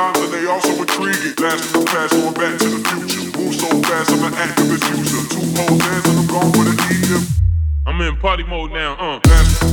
times and they also intriguing. Blast from the past, going back to the future. Move so fast, I'm an activist user. Two whole hands and I'm gone with the Egypt. I'm in party mode now, uh. Last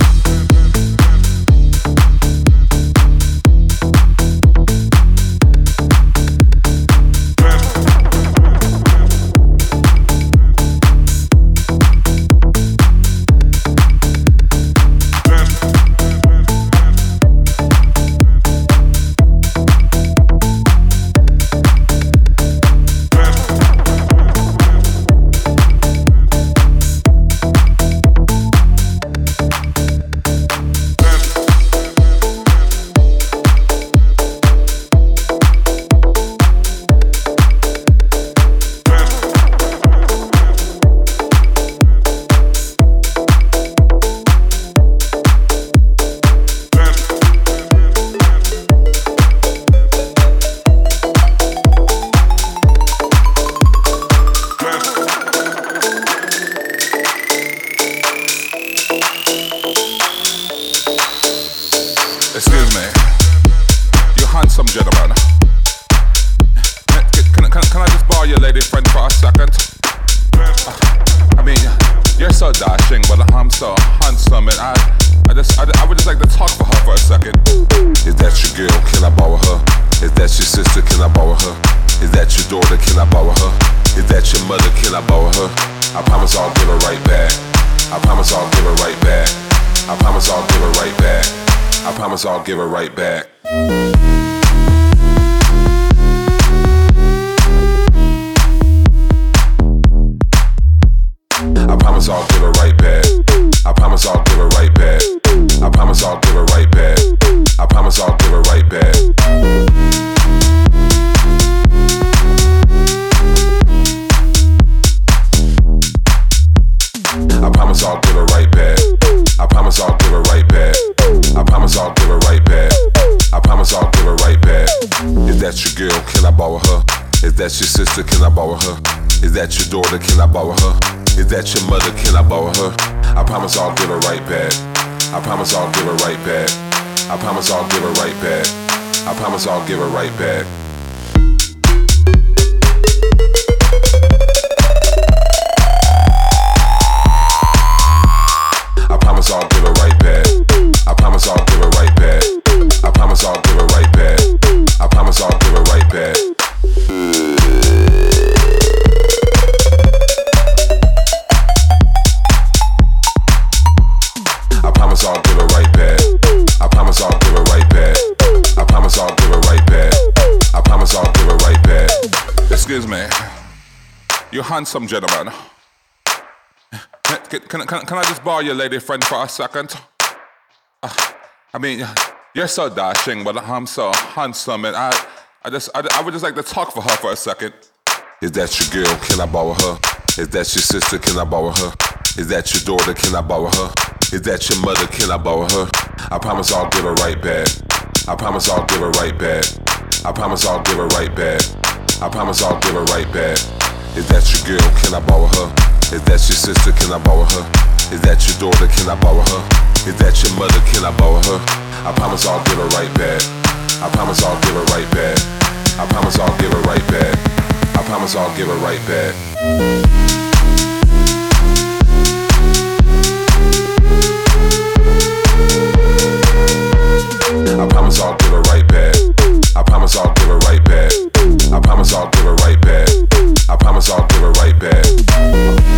promise I'll give it right back. I promise I'll give it right back. I promise I'll give it right back. I promise I'll give it right back. I promise I'll give it right back. I promise I'll give it right back. I promise I'll give it right back. Is that your girl? Can I borrow her? Is that your sister? Can I borrow her? Is that your daughter? Can I borrow her? Is that your mother? Can I borrow her? I promise I'll give her right back. I promise I'll give her right back. I promise I'll give her right back. I promise I'll give her right back. Handsome gentleman. Can, can, can, can I just borrow your lady friend for a second? Uh, I mean, you're so dashing, but I'm so handsome, and I, I just, I, I would just like to talk for her for a second. Is that your girl? Can I borrow her? Is that your sister? Can I borrow her? Is that your daughter? Can I borrow her? Is that your mother? Can I borrow her? I promise I'll give her right back. I promise I'll give her right back. I promise I'll give her right back. I promise I'll give her right back. Is that your girl? Can I borrow her? Is that your sister? Can I borrow her? Is that your daughter? Can I borrow her? Is that your mother? Can I borrow her? I promise I'll give her right back. I promise I'll give her right back. I promise I'll give her right back. I promise I'll give her right back. I promise I'll give her right back. I promise I'll give her right back. I promise I'll give right back. I'ma give it right back.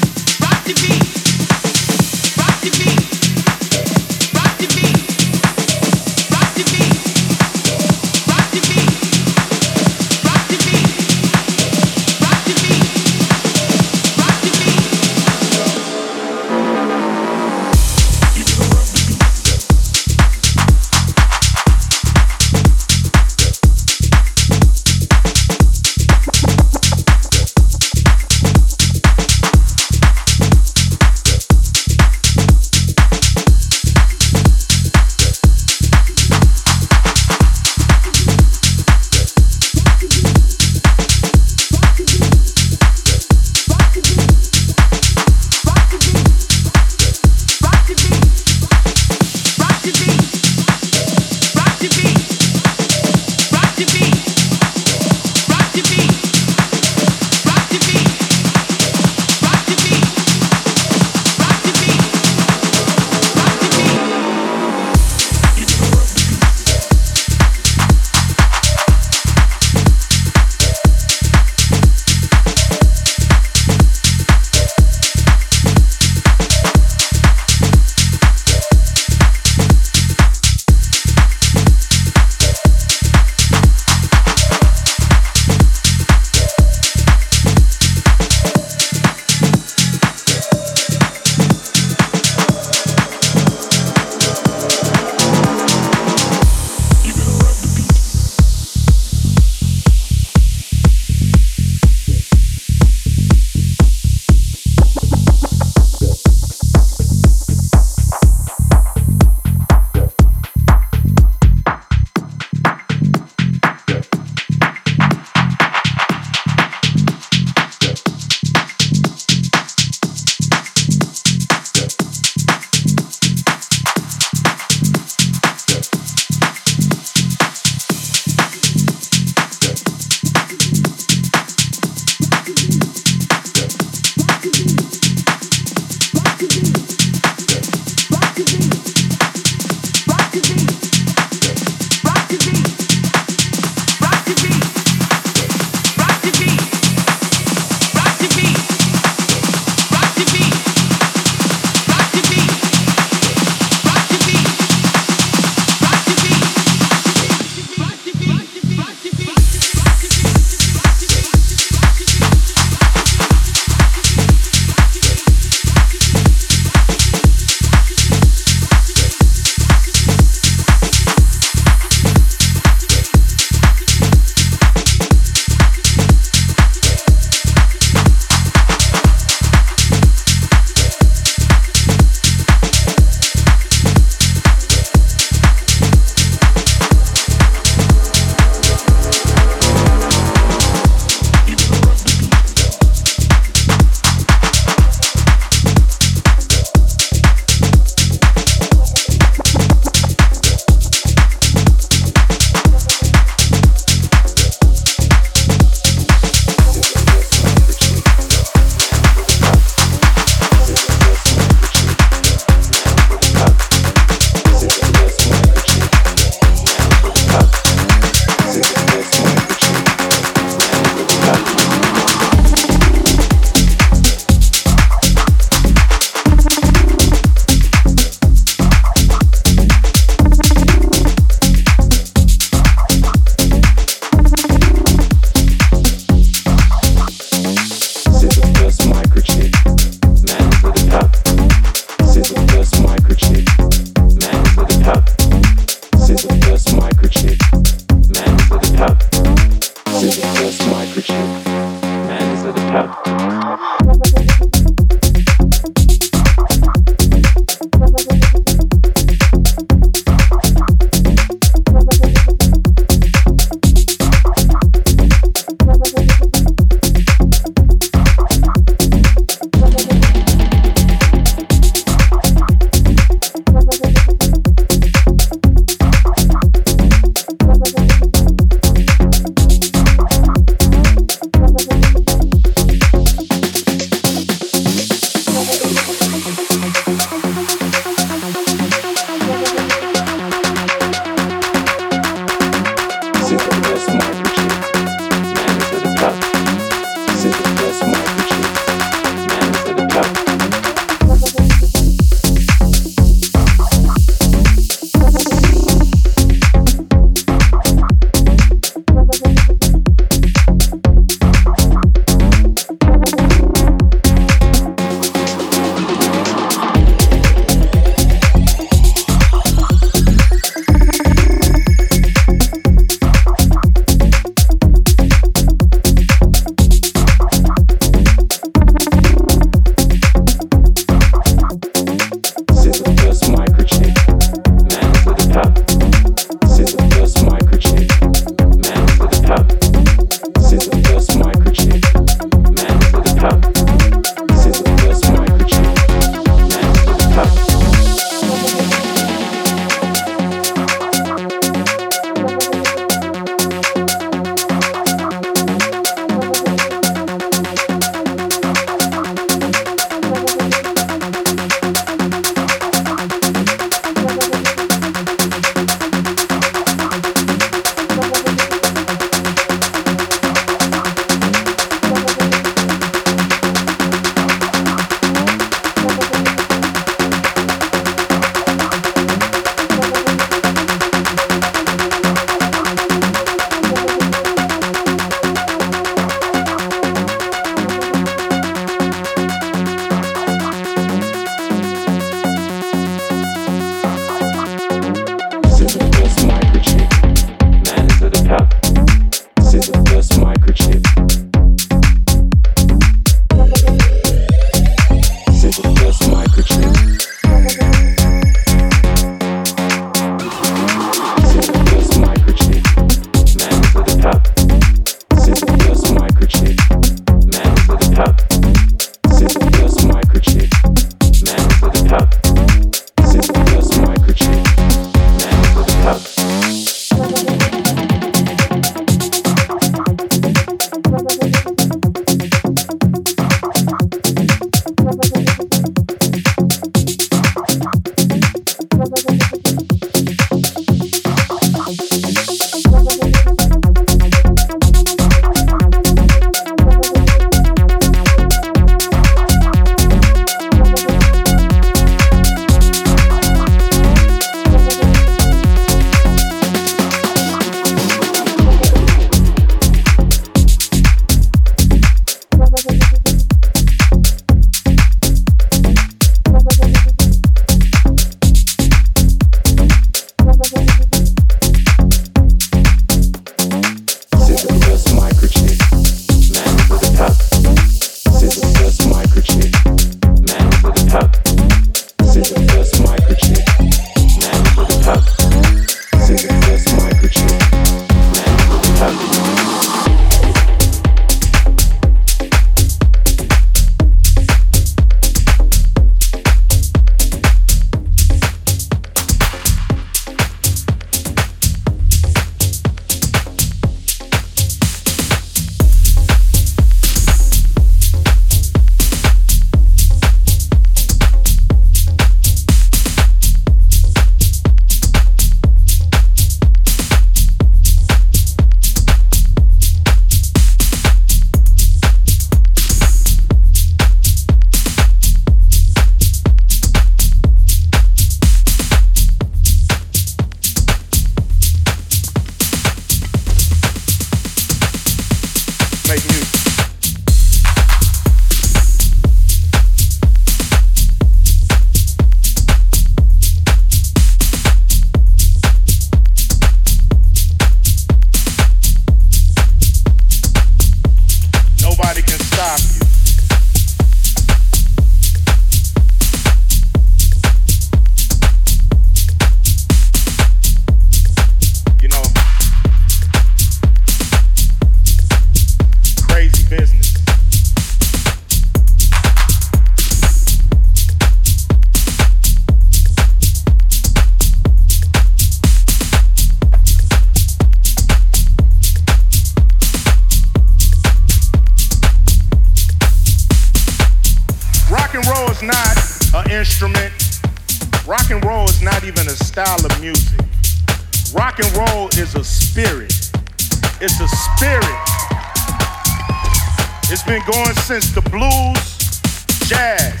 Been going since the blues, jazz,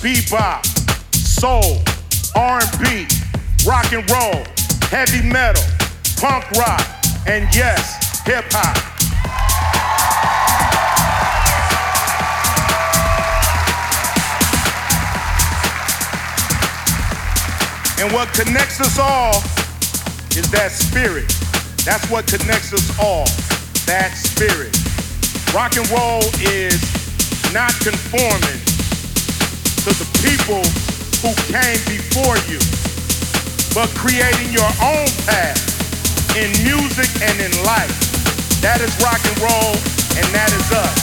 bebop, soul, R&B, rock and roll, heavy metal, punk rock, and yes, hip hop. And what connects us all is that spirit. That's what connects us all. That spirit. Rock and roll is not conforming to the people who came before you, but creating your own path in music and in life. That is rock and roll, and that is us.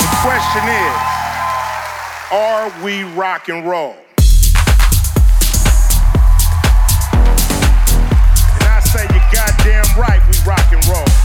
The question is, are we rock and roll? And I say, you're goddamn right we rock and roll.